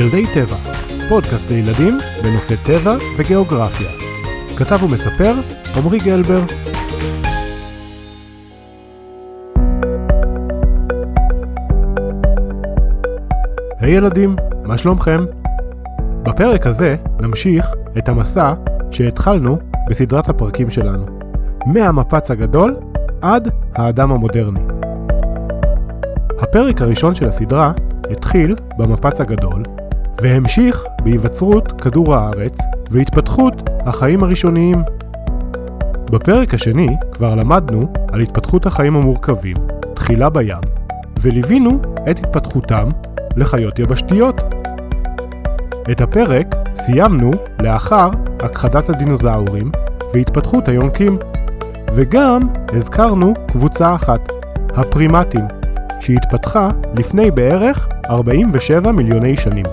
ילדי טבע, פודקאסט לילדים בנושא טבע וגיאוגרפיה. כתב ומספר עמרי גלבר. היי hey ילדים, מה שלומכם? בפרק הזה נמשיך את המסע שהתחלנו בסדרת הפרקים שלנו, מהמפץ הגדול עד האדם המודרני. הפרק הראשון של הסדרה התחיל במפץ הגדול, והמשיך בהיווצרות כדור הארץ והתפתחות החיים הראשוניים. בפרק השני כבר למדנו על התפתחות החיים המורכבים, תחילה בים, וליווינו את התפתחותם לחיות יבשתיות. את הפרק סיימנו לאחר הכחדת הדינוזאורים והתפתחות היונקים, וגם הזכרנו קבוצה אחת, הפרימטים, שהתפתחה לפני בערך 47 מיליוני שנים.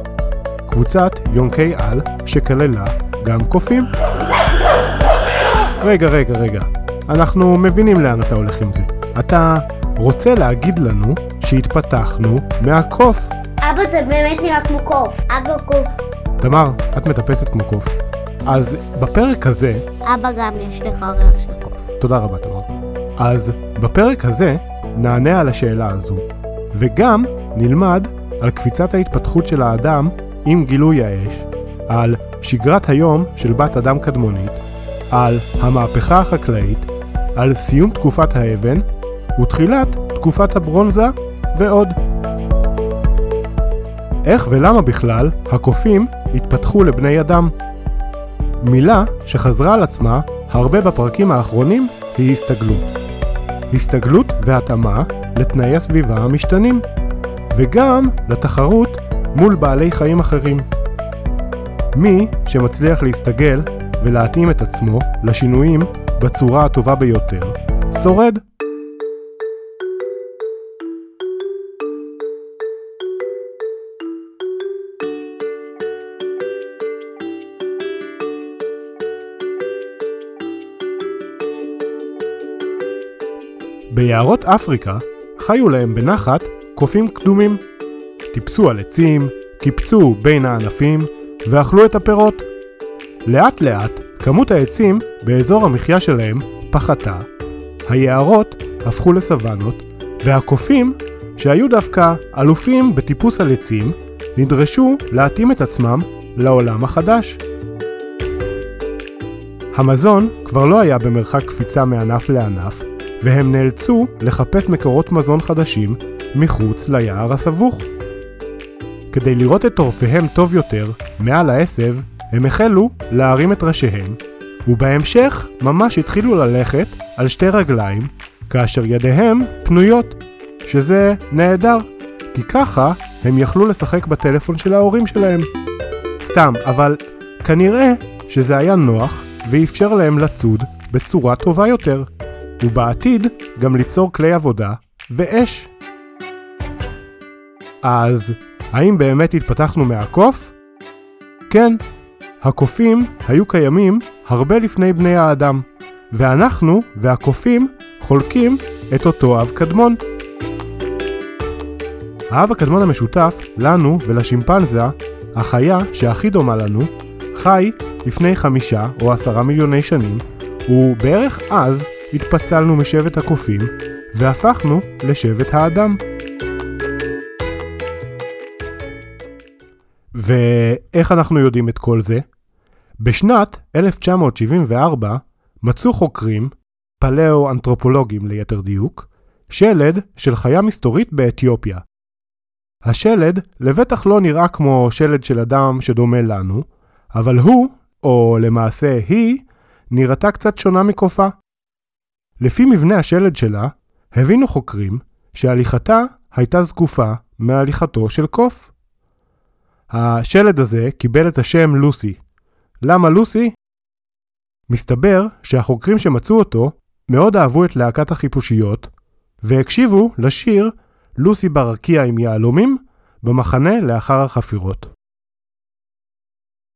קבוצת יונקי על שכללה גם קופים. רגע, רגע, רגע. אנחנו מבינים לאן אתה הולך עם זה. אתה רוצה להגיד לנו שהתפתחנו מהקוף. אבא, אתה באמת נראה כמו קוף. אבא קוף. תמר, את מטפסת כמו קוף. אז בפרק הזה... אבא גם יש לך ריח של קוף. תודה רבה, תמר. אז בפרק הזה נענה על השאלה הזו, וגם נלמד על קפיצת ההתפתחות של האדם עם גילוי האש, על שגרת היום של בת אדם קדמונית, על המהפכה החקלאית, על סיום תקופת האבן ותחילת תקופת הברונזה ועוד. איך ולמה בכלל הקופים התפתחו לבני אדם? מילה שחזרה על עצמה הרבה בפרקים האחרונים היא הסתגלות. הסתגלות והתאמה לתנאי הסביבה המשתנים, וגם לתחרות מול בעלי חיים אחרים. מי שמצליח להסתגל ולהתאים את עצמו לשינויים בצורה הטובה ביותר, שורד. ביערות אפריקה חיו להם בנחת קופים קדומים. טיפסו על עצים, קיפצו בין הענפים ואכלו את הפירות. לאט לאט כמות העצים באזור המחיה שלהם פחתה, היערות הפכו לסוונות, והקופים, שהיו דווקא אלופים בטיפוס על עצים, נדרשו להתאים את עצמם לעולם החדש. המזון כבר לא היה במרחק קפיצה מענף לענף, והם נאלצו לחפש מקורות מזון חדשים מחוץ ליער הסבוך. כדי לראות את טורפיהם טוב יותר, מעל העשב, הם החלו להרים את ראשיהם, ובהמשך ממש התחילו ללכת על שתי רגליים, כאשר ידיהם פנויות, שזה נהדר, כי ככה הם יכלו לשחק בטלפון של ההורים שלהם. סתם, אבל כנראה שזה היה נוח ואפשר להם לצוד בצורה טובה יותר. ובעתיד גם ליצור כלי עבודה ואש. אז, האם באמת התפתחנו מהקוף? כן, הקופים היו קיימים הרבה לפני בני האדם, ואנחנו והקופים חולקים את אותו אב קדמון. האב הקדמון המשותף, לנו ולשימפנזה, החיה שהכי דומה לנו, חי לפני חמישה או עשרה מיליוני שנים, ובערך אז התפצלנו משבט הקופים והפכנו לשבט האדם. ואיך אנחנו יודעים את כל זה? בשנת 1974 מצאו חוקרים, פלאו-אנתרופולוגים ליתר דיוק, שלד של חיה מסתורית באתיופיה. השלד לבטח לא נראה כמו שלד של אדם שדומה לנו, אבל הוא, או למעשה היא, נראתה קצת שונה מקופה. לפי מבנה השלד שלה, הבינו חוקרים שהליכתה הייתה זקופה מהליכתו של קוף. השלד הזה קיבל את השם לוסי. למה לוסי? מסתבר שהחוקרים שמצאו אותו מאוד אהבו את להקת החיפושיות, והקשיבו לשיר לוסי ברקיע עם יהלומים במחנה לאחר החפירות.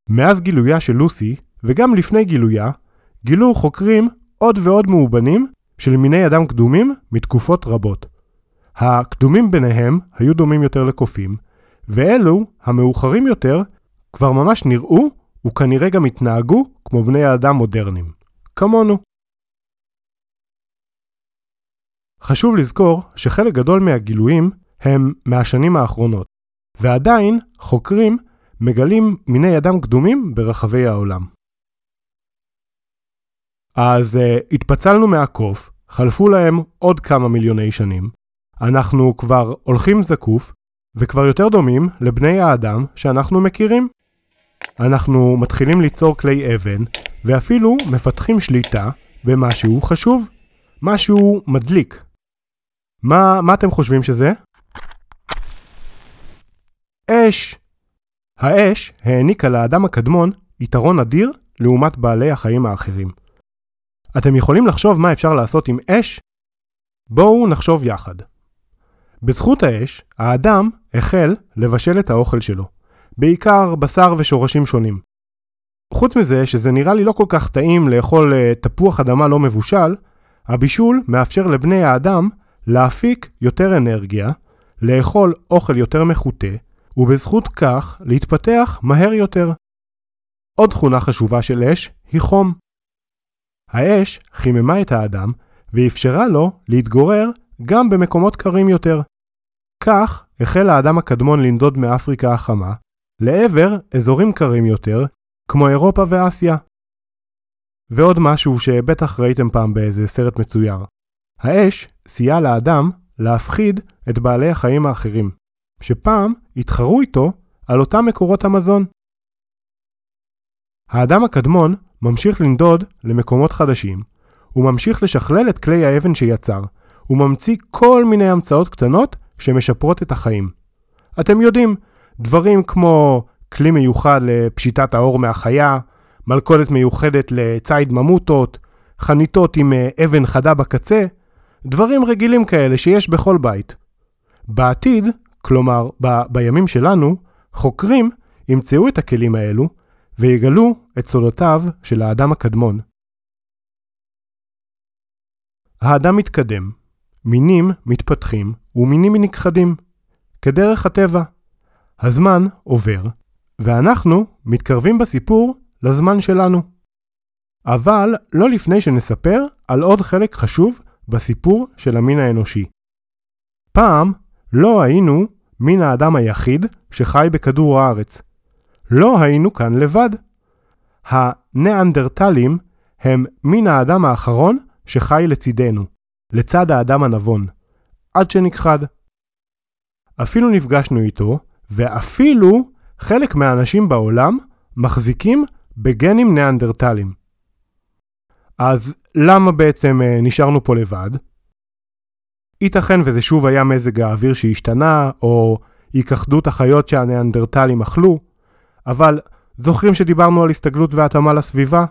מאז גילויה של לוסי, וגם לפני גילויה, גילו חוקרים עוד ועוד מאובנים של מיני אדם קדומים מתקופות רבות. הקדומים ביניהם היו דומים יותר לקופים, ואלו, המאוחרים יותר, כבר ממש נראו וכנראה גם התנהגו כמו בני האדם מודרניים. כמונו. חשוב לזכור שחלק גדול מהגילויים הם מהשנים האחרונות, ועדיין חוקרים מגלים מיני אדם קדומים ברחבי העולם. אז uh, התפצלנו מהקוף, חלפו להם עוד כמה מיליוני שנים, אנחנו כבר הולכים זקוף, וכבר יותר דומים לבני האדם שאנחנו מכירים. אנחנו מתחילים ליצור כלי אבן, ואפילו מפתחים שליטה במשהו חשוב, משהו מדליק. מה, מה אתם חושבים שזה? אש. האש העניקה לאדם הקדמון יתרון אדיר לעומת בעלי החיים האחרים. אתם יכולים לחשוב מה אפשר לעשות עם אש? בואו נחשוב יחד. בזכות האש, האדם החל לבשל את האוכל שלו, בעיקר בשר ושורשים שונים. חוץ מזה שזה נראה לי לא כל כך טעים לאכול uh, תפוח אדמה לא מבושל, הבישול מאפשר לבני האדם להפיק יותר אנרגיה, לאכול אוכל יותר מחוטא, ובזכות כך להתפתח מהר יותר. עוד תכונה חשובה של אש היא חום. האש חיממה את האדם ואפשרה לו להתגורר גם במקומות קרים יותר. כך החל האדם הקדמון לנדוד מאפריקה החמה לעבר אזורים קרים יותר, כמו אירופה ואסיה. ועוד משהו שבטח ראיתם פעם באיזה סרט מצויר. האש סייעה לאדם להפחיד את בעלי החיים האחרים, שפעם התחרו איתו על אותם מקורות המזון. האדם הקדמון ממשיך לנדוד למקומות חדשים, הוא ממשיך לשכלל את כלי האבן שיצר, הוא ממציא כל מיני המצאות קטנות שמשפרות את החיים. אתם יודעים, דברים כמו כלי מיוחד לפשיטת האור מהחיה, מלכודת מיוחדת לציד ממוטות, חניתות עם אה, אבן חדה בקצה, דברים רגילים כאלה שיש בכל בית. בעתיד, כלומר ב- בימים שלנו, חוקרים ימצאו את הכלים האלו ויגלו את סודותיו של האדם הקדמון. האדם מתקדם, מינים מתפתחים ומינים נכחדים, כדרך הטבע. הזמן עובר, ואנחנו מתקרבים בסיפור לזמן שלנו. אבל לא לפני שנספר על עוד חלק חשוב בסיפור של המין האנושי. פעם לא היינו מין האדם היחיד שחי בכדור הארץ. לא היינו כאן לבד. הניאנדרטלים הם מין האדם האחרון שחי לצידנו. לצד האדם הנבון, עד שנכחד. אפילו נפגשנו איתו, ואפילו חלק מהאנשים בעולם מחזיקים בגנים ניאנדרטליים. אז למה בעצם אה, נשארנו פה לבד? ייתכן וזה שוב היה מזג האוויר שהשתנה, או היכחדות החיות שהניאנדרטלים אכלו, אבל זוכרים שדיברנו על הסתגלות והתאמה לסביבה?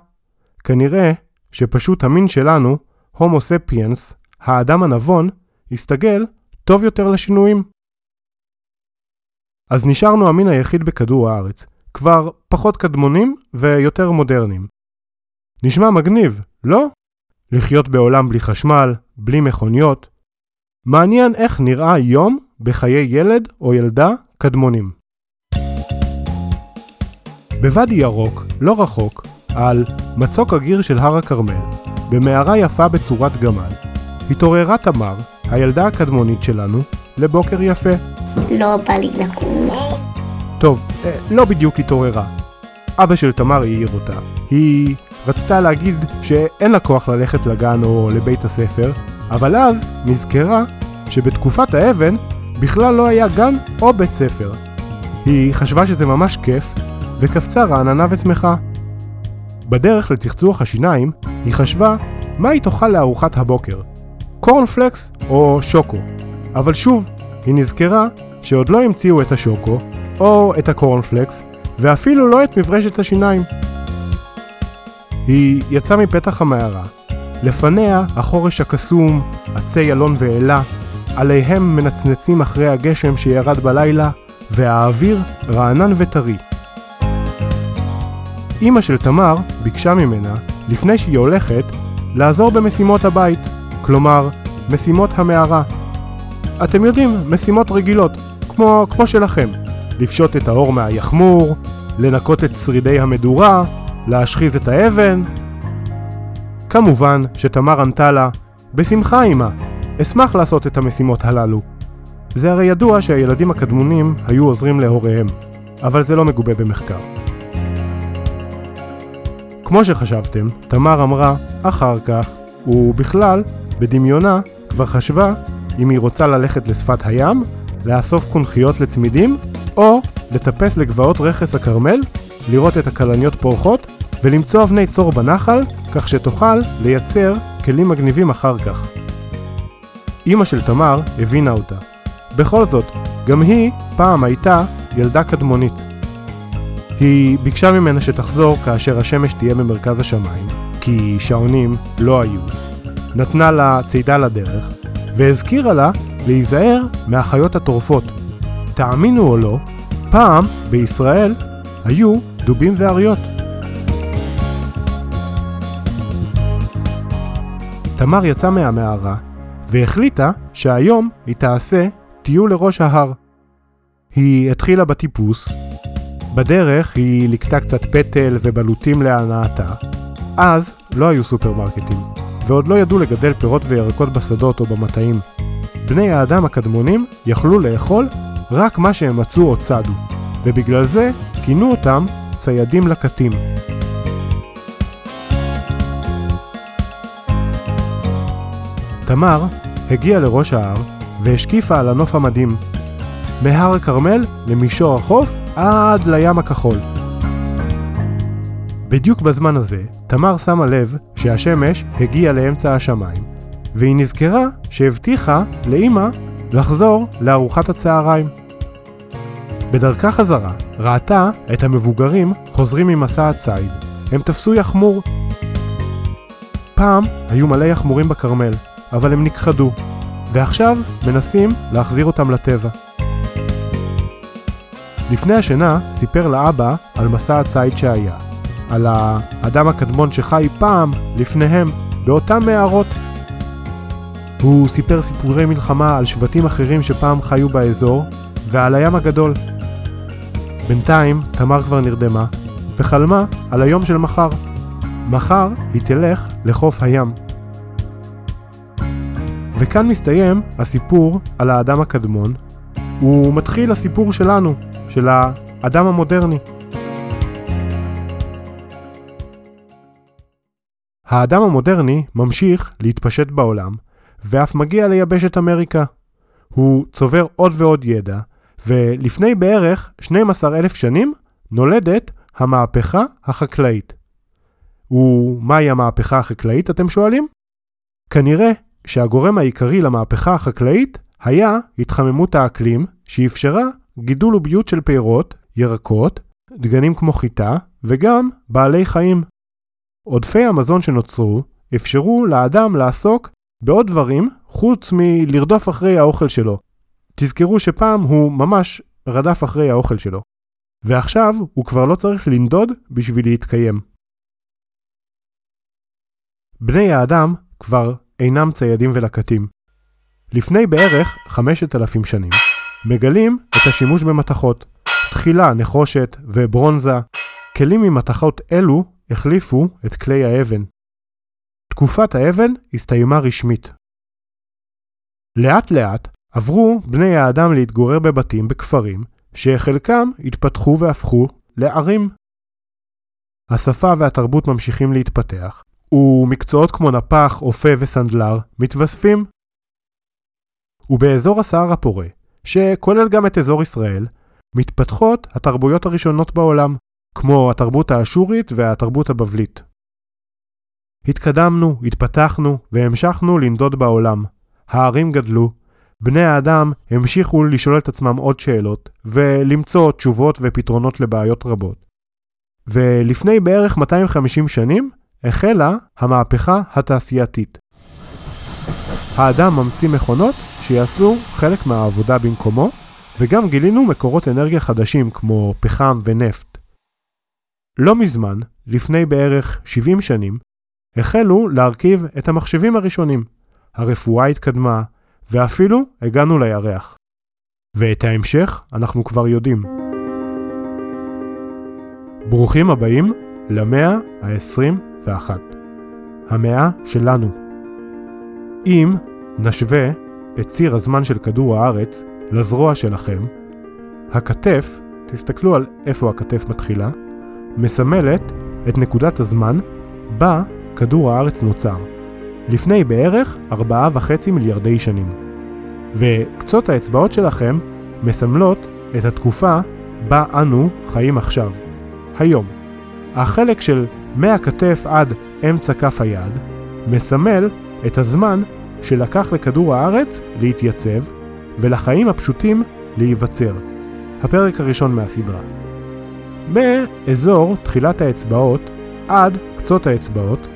כנראה שפשוט המין שלנו, הומו ספיאנס, האדם הנבון הסתגל טוב יותר לשינויים. אז נשארנו המין היחיד בכדור הארץ, כבר פחות קדמונים ויותר מודרניים. נשמע מגניב, לא? לחיות בעולם בלי חשמל, בלי מכוניות. מעניין איך נראה יום בחיי ילד או ילדה קדמונים. בוואדי ירוק, לא רחוק, על מצוק הגיר של הר הכרמל, במערה יפה בצורת גמל, התעוררה תמר, הילדה הקדמונית שלנו, לבוקר יפה. לא בא לי לקום. טוב, אה, לא בדיוק התעוררה. אבא של תמר העיר אותה. היא רצתה להגיד שאין לה כוח ללכת לגן או לבית הספר, אבל אז נזכרה שבתקופת האבן בכלל לא היה גן או בית ספר. היא חשבה שזה ממש כיף, וקפצה רעננה ושמחה. בדרך לצחצוח השיניים, היא חשבה מה היא תאכל לארוחת הבוקר. קורנפלקס או שוקו. אבל שוב, היא נזכרה שעוד לא המציאו את השוקו, או את הקורנפלקס, ואפילו לא את מברשת השיניים. היא יצאה מפתח המערה. לפניה החורש הקסום, עצי אלון ואלה, עליהם מנצנצים אחרי הגשם שירד בלילה, והאוויר רענן וטרי. אמא של תמר ביקשה ממנה, לפני שהיא הולכת, לעזור במשימות הבית. כלומר, משימות המערה. אתם יודעים, משימות רגילות, כמו, כמו שלכם. לפשוט את האור מהיחמור, לנקות את שרידי המדורה, להשחיז את האבן. כמובן שתמר ענתה לה, בשמחה אמא, אשמח לעשות את המשימות הללו. זה הרי ידוע שהילדים הקדמונים היו עוזרים להוריהם, אבל זה לא מגובה במחקר. כמו שחשבתם, תמר אמרה אחר כך, ובכלל, בדמיונה, כבר חשבה אם היא רוצה ללכת לשפת הים, לאסוף קונכיות לצמידים, או לטפס לגבעות רכס הכרמל, לראות את הכלניות פורחות, ולמצוא אבני צור בנחל, כך שתוכל לייצר כלים מגניבים אחר כך. אמא של תמר הבינה אותה. בכל זאת, גם היא פעם הייתה ילדה קדמונית. היא ביקשה ממנה שתחזור כאשר השמש תהיה במרכז השמיים, כי שעונים לא היו. נתנה לה צידה לדרך, והזכירה לה להיזהר מהחיות הטורפות. תאמינו או לא, פעם בישראל היו דובים ואריות. תמר יצאה מהמערה והחליטה שהיום היא תעשה טיול לראש ההר. היא התחילה בטיפוס, בדרך היא ליקטה קצת פטל ובלוטים להנאתה. אז לא היו סופרמרקטים, ועוד לא ידעו לגדל פירות וירקות בשדות או במטעים. בני האדם הקדמונים יכלו לאכול רק מה שהם מצאו או צדו, ובגלל זה כינו אותם ציידים לקטים. תמר הגיעה לראש ההר והשקיפה על הנוף המדהים. מהר הכרמל למישור החוף עד לים הכחול. בדיוק בזמן הזה, תמר שמה לב שהשמש הגיעה לאמצע השמיים, והיא נזכרה שהבטיחה לאימא לחזור לארוחת הצהריים. בדרכה חזרה, ראתה את המבוגרים חוזרים ממסע הציד. הם תפסו יחמור. פעם היו מלא יחמורים בכרמל, אבל הם נכחדו, ועכשיו מנסים להחזיר אותם לטבע. לפני השינה סיפר לאבא על מסע הציד שהיה, על האדם הקדמון שחי פעם לפניהם באותם מערות. הוא סיפר סיפורי מלחמה על שבטים אחרים שפעם חיו באזור ועל הים הגדול. בינתיים תמר כבר נרדמה וחלמה על היום של מחר. מחר היא תלך לחוף הים. וכאן מסתיים הסיפור על האדם הקדמון, ומתחיל הסיפור שלנו, של האדם המודרני. האדם המודרני ממשיך להתפשט בעולם, ואף מגיע ליבשת אמריקה. הוא צובר עוד ועוד ידע, ולפני בערך 12 אלף שנים נולדת המהפכה החקלאית. ומהי המהפכה החקלאית, אתם שואלים? כנראה שהגורם העיקרי למהפכה החקלאית היה התחממות האקלים, שאפשרה גידול וביות של פירות, ירקות, דגנים כמו חיטה, וגם בעלי חיים. עודפי המזון שנוצרו אפשרו לאדם לעסוק בעוד דברים חוץ מלרדוף אחרי האוכל שלו. תזכרו שפעם הוא ממש רדף אחרי האוכל שלו. ועכשיו הוא כבר לא צריך לנדוד בשביל להתקיים. בני האדם כבר אינם ציידים ולקטים. לפני בערך 5,000 שנים, מגלים את השימוש במתכות. תחילה נחושת וברונזה. כלים ממתכות אלו החליפו את כלי האבן. תקופת האבן הסתיימה רשמית. לאט לאט עברו בני האדם להתגורר בבתים בכפרים, שחלקם התפתחו והפכו לערים. השפה והתרבות ממשיכים להתפתח, ומקצועות כמו נפח, אופה וסנדלר מתווספים. ובאזור הסהר הפורה, שכולל גם את אזור ישראל, מתפתחות התרבויות הראשונות בעולם, כמו התרבות האשורית והתרבות הבבלית. התקדמנו, התפתחנו והמשכנו לנדוד בעולם. הערים גדלו, בני האדם המשיכו לשאול את עצמם עוד שאלות, ולמצוא תשובות ופתרונות לבעיות רבות. ולפני בערך 250 שנים החלה המהפכה התעשייתית. האדם ממציא מכונות שיעשו חלק מהעבודה במקומו, וגם גילינו מקורות אנרגיה חדשים כמו פחם ונפט. לא מזמן, לפני בערך 70 שנים, החלו להרכיב את המחשבים הראשונים. הרפואה התקדמה, ואפילו הגענו לירח. ואת ההמשך אנחנו כבר יודעים. ברוכים הבאים למאה ה-21. המאה שלנו. אם נשווה את ציר הזמן של כדור הארץ לזרוע שלכם, הכתף, תסתכלו על איפה הכתף מתחילה, מסמלת את נקודת הזמן בה כדור הארץ נוצר, לפני בערך 4.5 מיליארדי שנים. וקצות האצבעות שלכם מסמלות את התקופה בה אנו חיים עכשיו, היום. החלק של מהכתף עד אמצע כף היד מסמל את הזמן שלקח לכדור הארץ להתייצב ולחיים הפשוטים להיווצר. הפרק הראשון מהסדרה. באזור תחילת האצבעות עד קצות האצבעות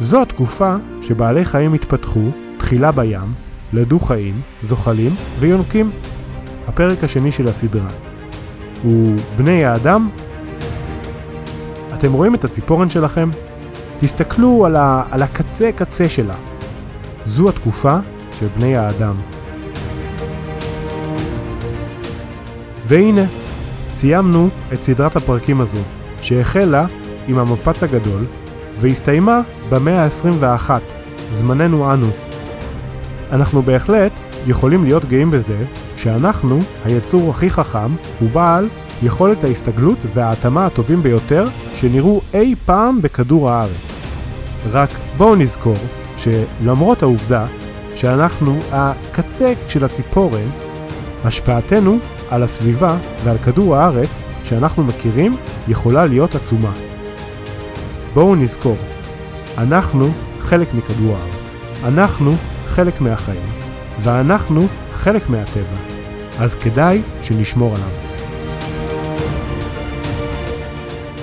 זו התקופה שבעלי חיים התפתחו תחילה בים, לדו חיים, זוחלים ויונקים. הפרק השני של הסדרה הוא בני האדם. אתם רואים את הציפורן שלכם? תסתכלו על, ה, על הקצה קצה שלה. זו התקופה של בני האדם. והנה, סיימנו את סדרת הפרקים הזו, שהחלה עם המפץ הגדול, והסתיימה במאה ה-21, זמננו אנו. אנחנו בהחלט יכולים להיות גאים בזה שאנחנו היצור הכי חכם ובעל יכולת ההסתגלות וההתאמה הטובים ביותר שנראו אי פעם בכדור הארץ. רק בואו נזכור שלמרות העובדה שאנחנו הקצה של הציפורן, השפעתנו על הסביבה ועל כדור הארץ שאנחנו מכירים יכולה להיות עצומה. בואו נזכור, אנחנו חלק מכדור הארץ, אנחנו חלק מהחיים, ואנחנו חלק מהטבע, אז כדאי שנשמור עליו.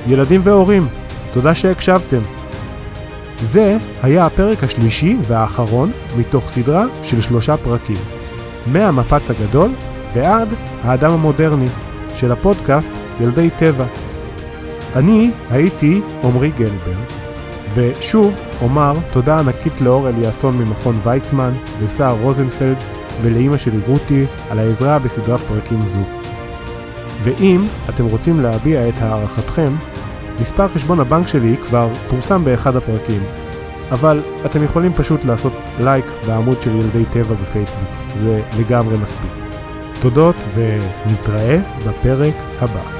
ילדים והורים, תודה שהקשבתם. זה היה הפרק השלישי והאחרון מתוך סדרה של שלושה פרקים, מהמפץ הגדול ועד האדם המודרני, של הפודקאסט ילדי טבע. אני הייתי עמרי גלבר, ושוב אומר תודה ענקית לאור אליאסון ממכון ויצמן, לסער רוזנפלד ולאימא שלי רותי על העזרה בסדרת פרקים זו. ואם אתם רוצים להביע את הערכתכם, מספר חשבון הבנק שלי כבר פורסם באחד הפרקים, אבל אתם יכולים פשוט לעשות לייק בעמוד של ילדי טבע בפייסבוק, זה לגמרי מספיק. תודות ונתראה בפרק הבא.